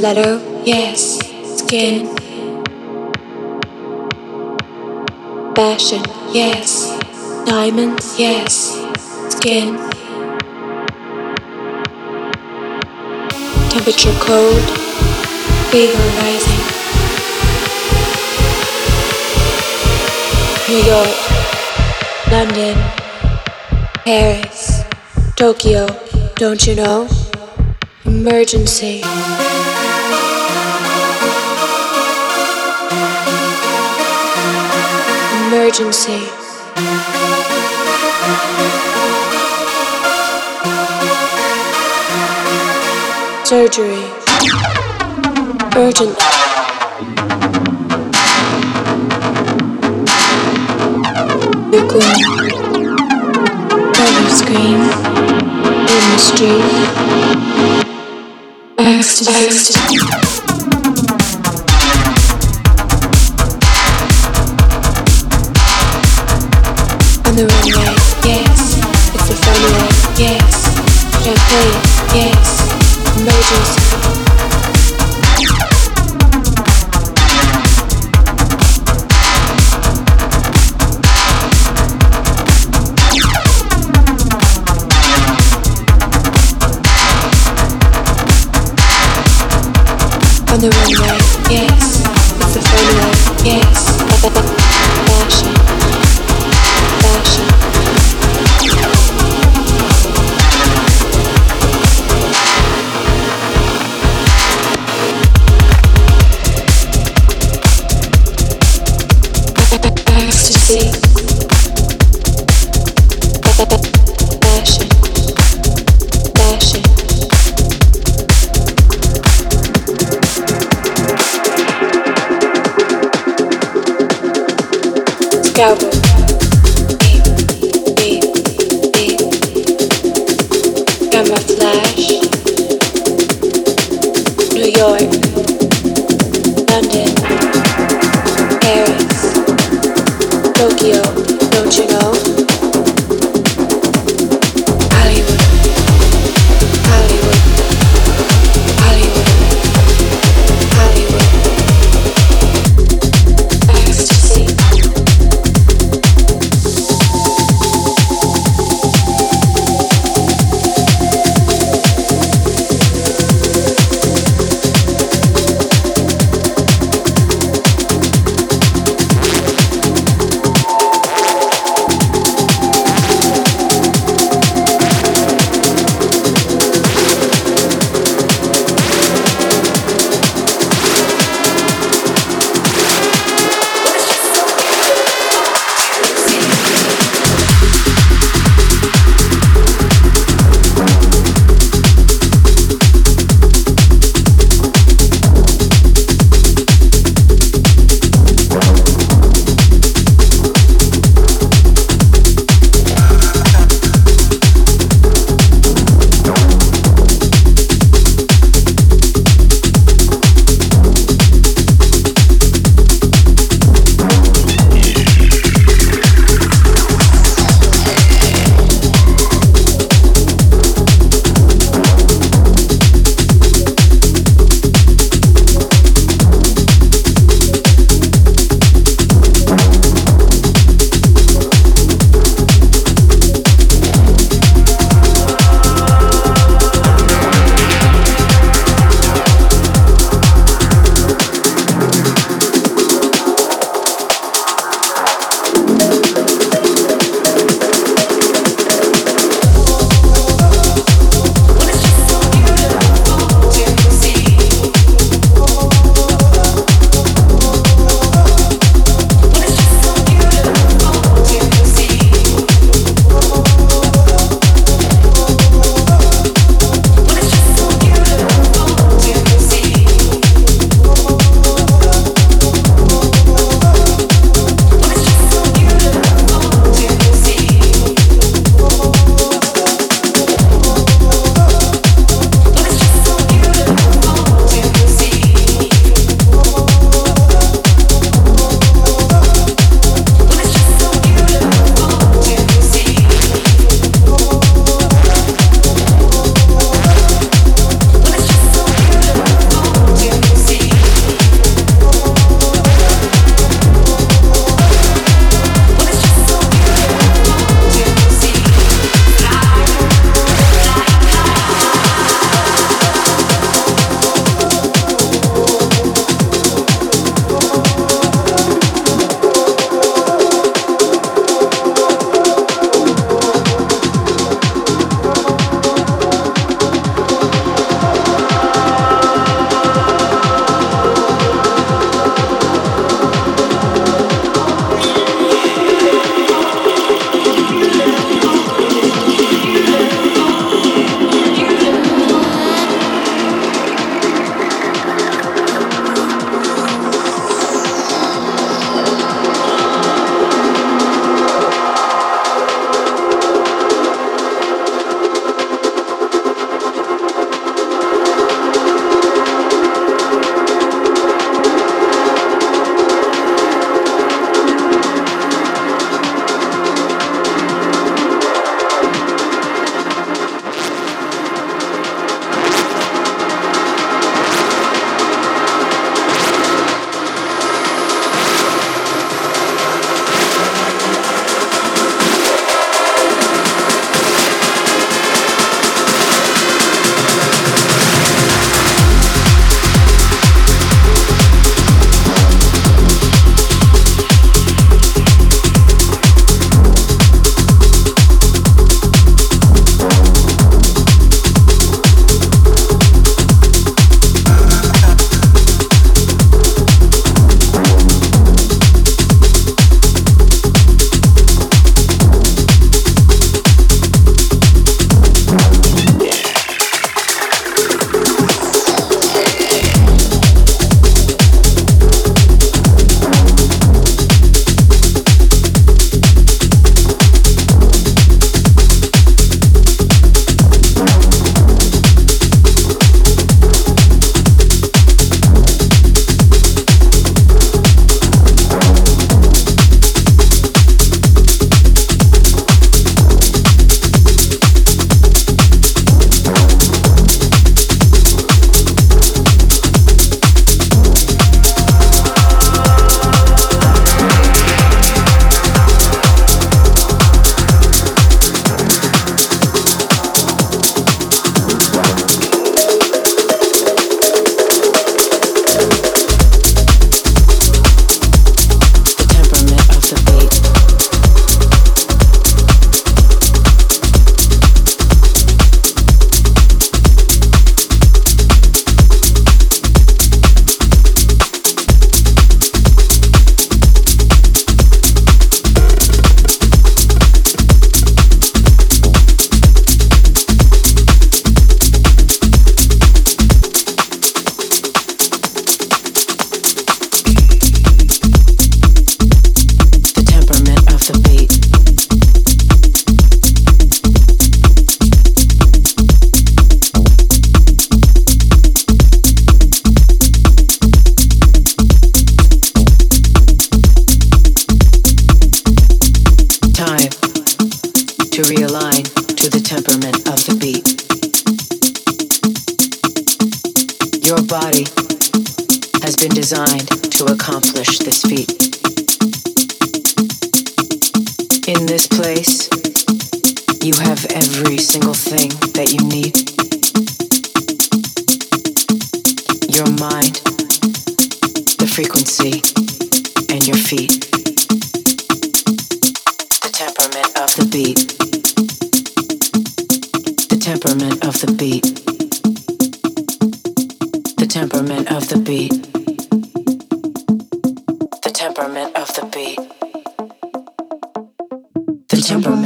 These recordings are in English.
letter, yes, skin. Fashion, yes, diamonds, yes, skin. Temperature cold, fever rising. New York, London, Paris, Tokyo, don't you know? Emergency. Emergency. Surgery. Urgent. Nuclear.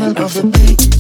Of the beat.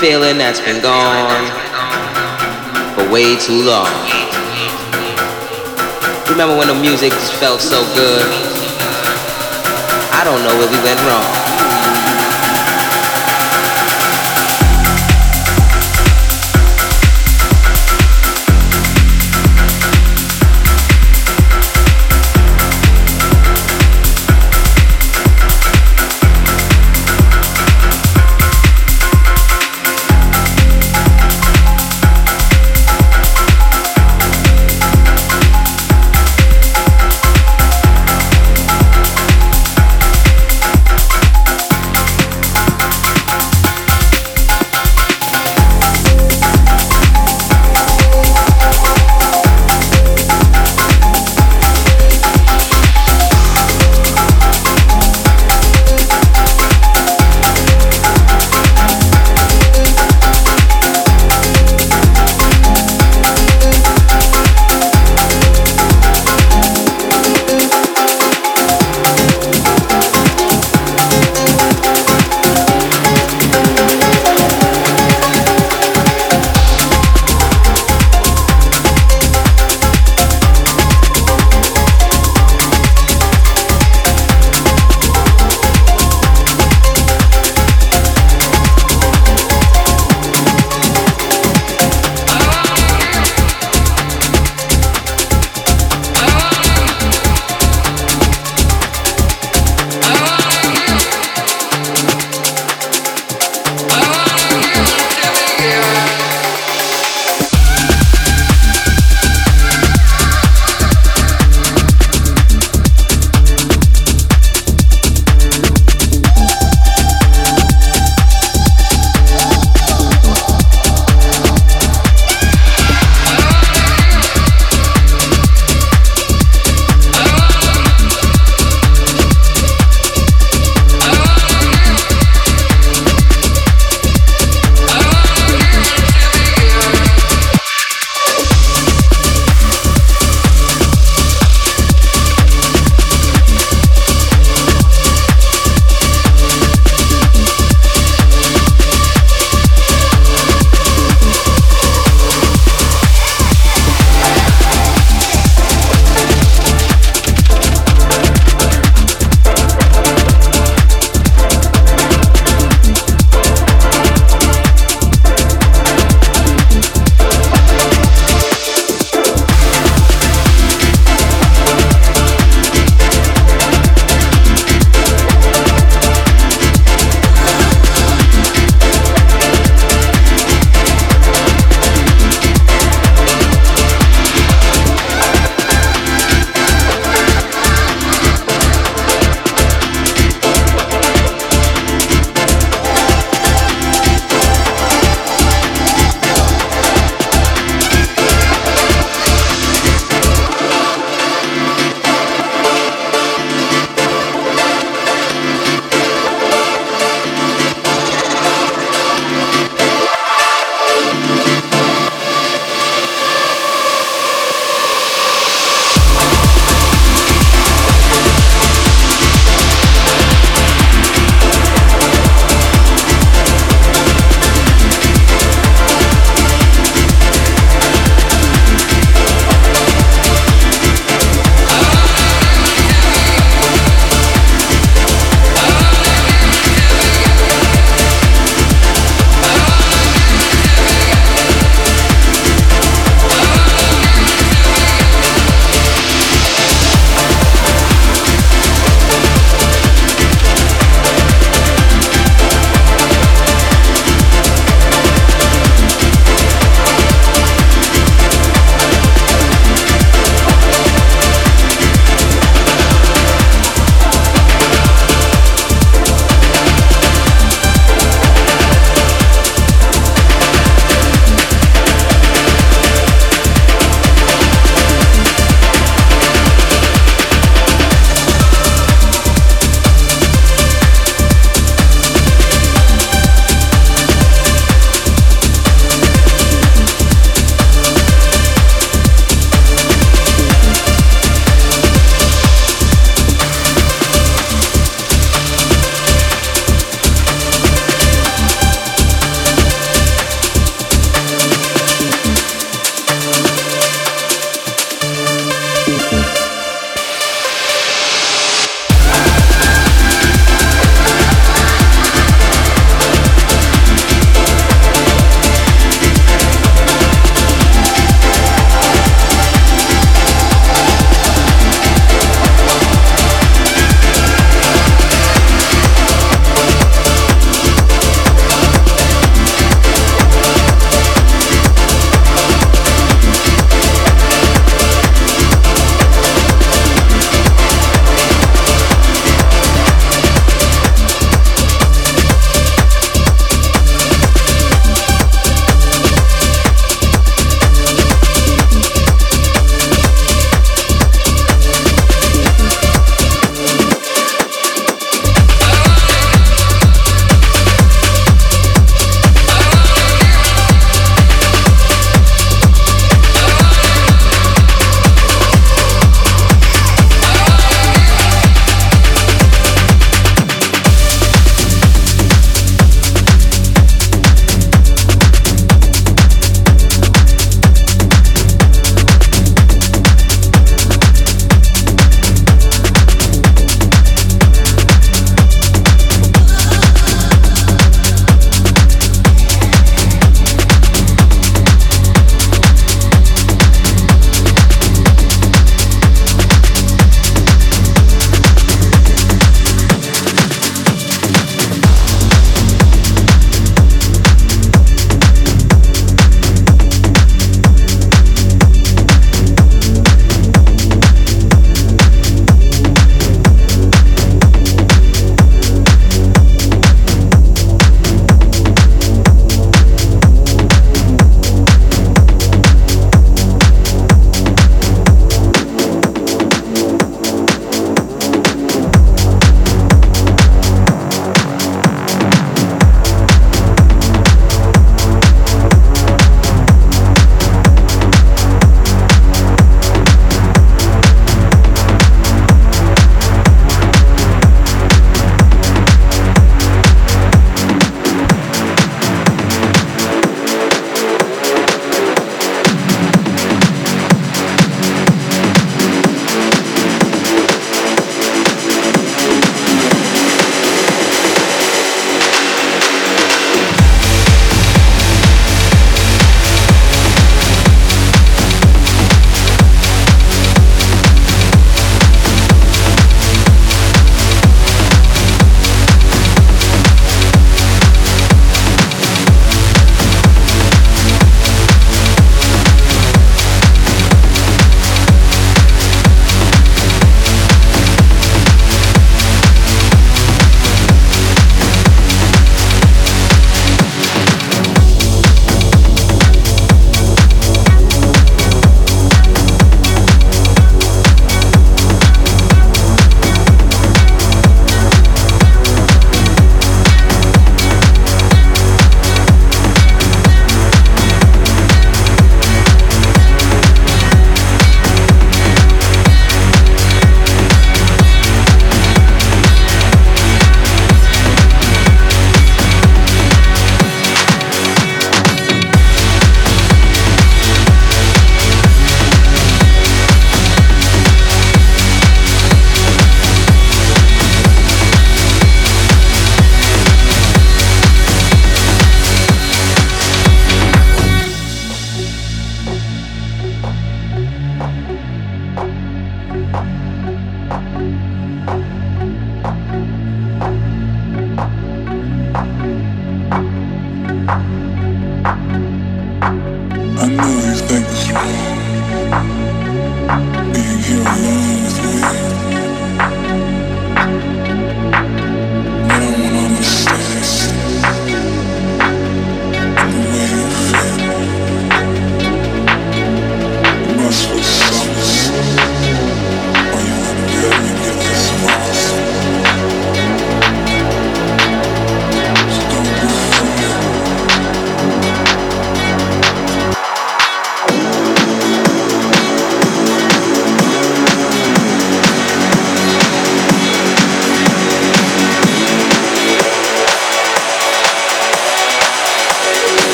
feeling that's been gone for way too long. Remember when the music just felt so good? I don't know where we went wrong.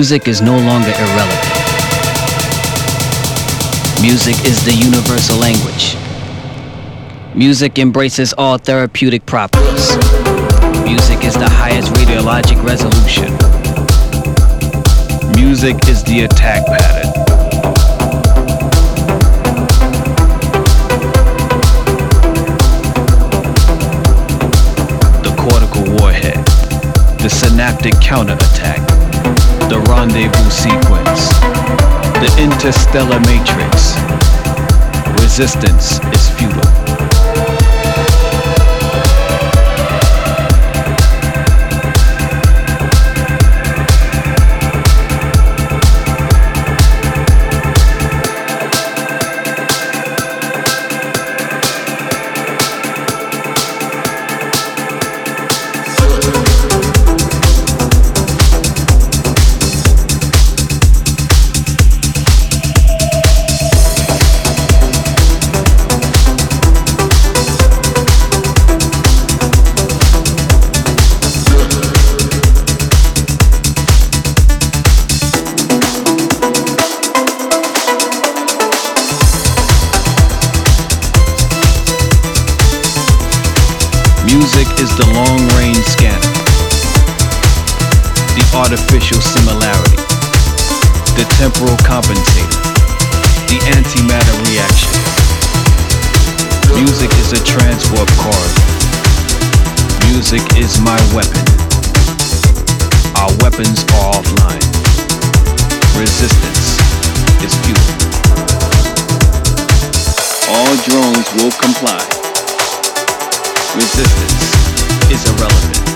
Music is no longer irrelevant. Music is the universal language. Music embraces all therapeutic properties. Music is the highest radiologic resolution. Music is the attack pattern. The cortical warhead. The synaptic counterattack. The rendezvous sequence. The interstellar matrix. Resistance is futile. Temporal compensator, the antimatter reaction. Music is a transwarp cord. Music is my weapon. Our weapons are offline. Resistance is futile. All drones will comply. Resistance is irrelevant.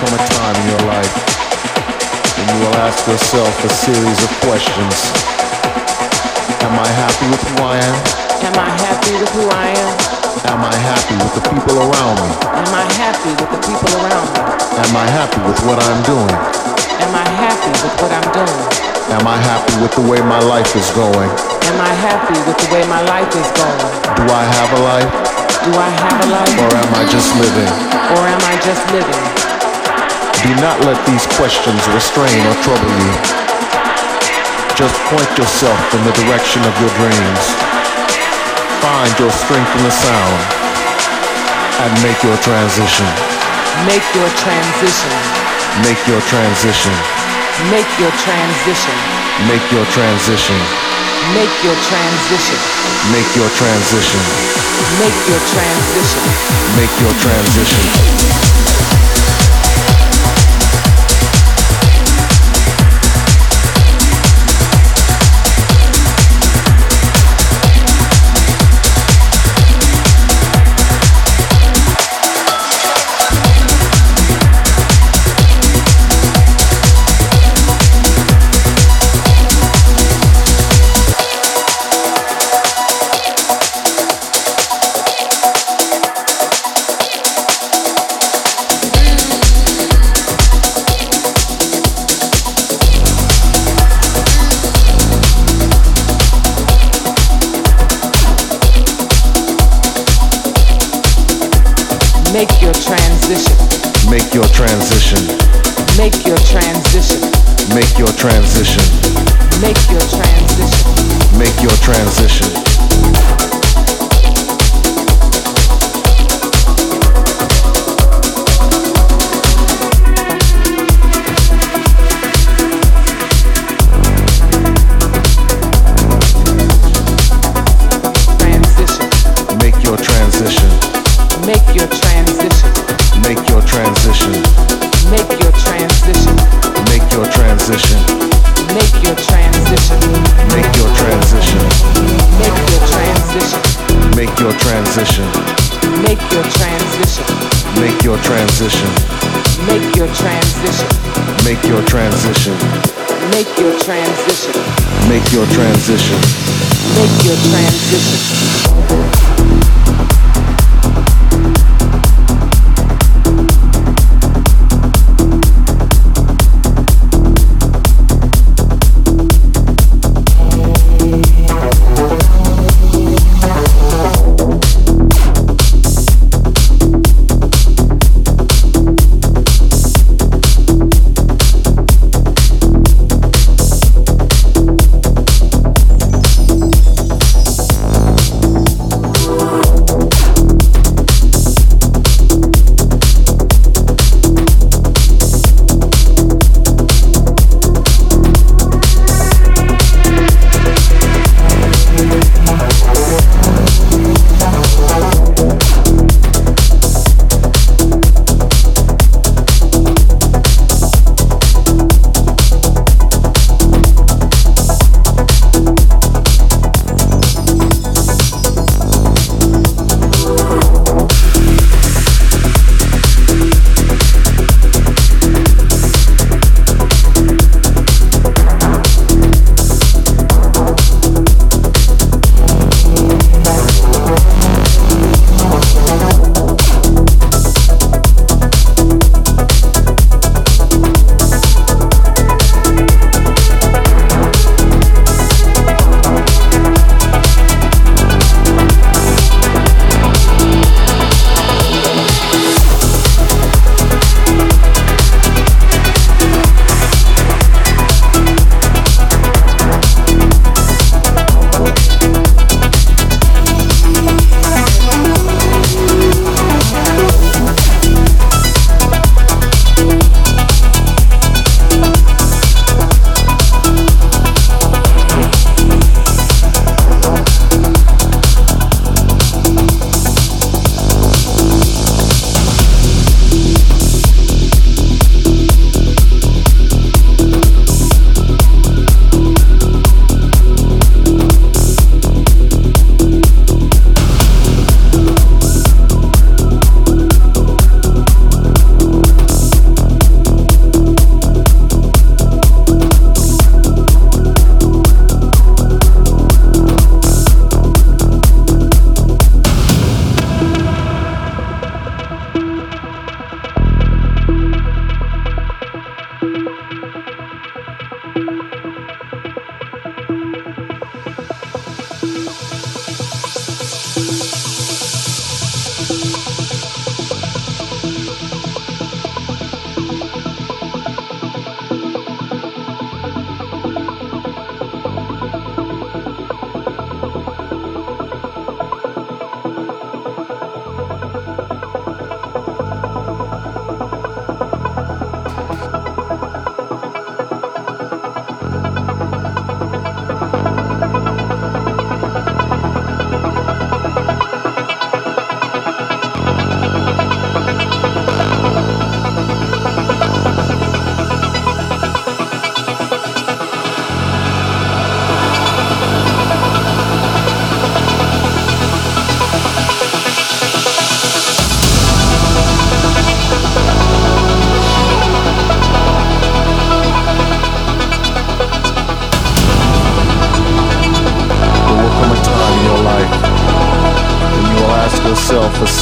Come a time in your life when you will ask yourself a series of questions. Am I happy with who I am? Am I happy with who I am? Am I happy with the people around me? Am I happy with the people around me? Am I happy with what I'm doing? Am I happy with what I'm doing? Am I happy with the way my life is going? Am I happy with the way my life is going? Do I have a life? Do I have a life? Or am I just living? Or am I just living? Do not let these questions restrain or trouble you. Just point yourself in the direction of your dreams. Find your strength in the sound and make your transition. Make your transition. Make your transition. Make your transition. Make your transition. Make your transition. Make your transition. Make your transition. Make your transition. Transition. Make your transition. Make your transition. Transition. Make your transition. Make your transition. Make your transition. Make your transition. Make your transition. Make your transition. Make your transition.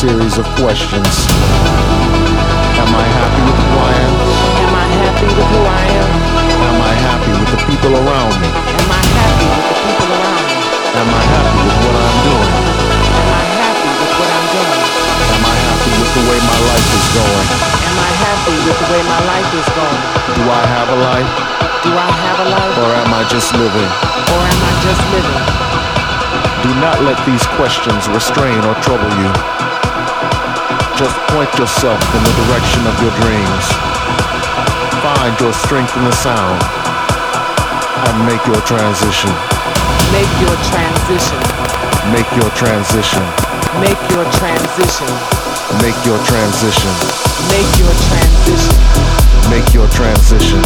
Series of questions. Am I happy with who I am? Am I happy with who I am? Am I happy with the people around me? Am I happy with the people around me? Am I happy with what I'm doing? Am I happy with what I'm doing? Am I happy with the way my life is going? Am I happy with the way my life is going? Do I have a life? Do I have a life? Or am I just living? Or am I just living? Do not let these questions restrain or trouble you. Just point yourself in the direction of your dreams. Find your strength in the sound and make your transition. Make your transition. Make your transition. Make your transition. Make your transition. Make your transition. Make your transition.